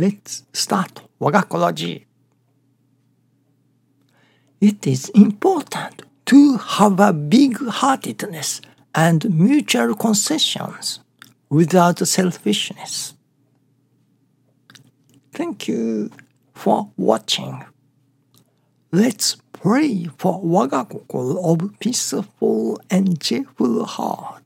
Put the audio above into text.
Let's start Wagakology. It is important to have a big heartedness and mutual concessions without selfishness. Thank you for watching. Let's pray for Wagakokoro of peaceful and cheerful heart.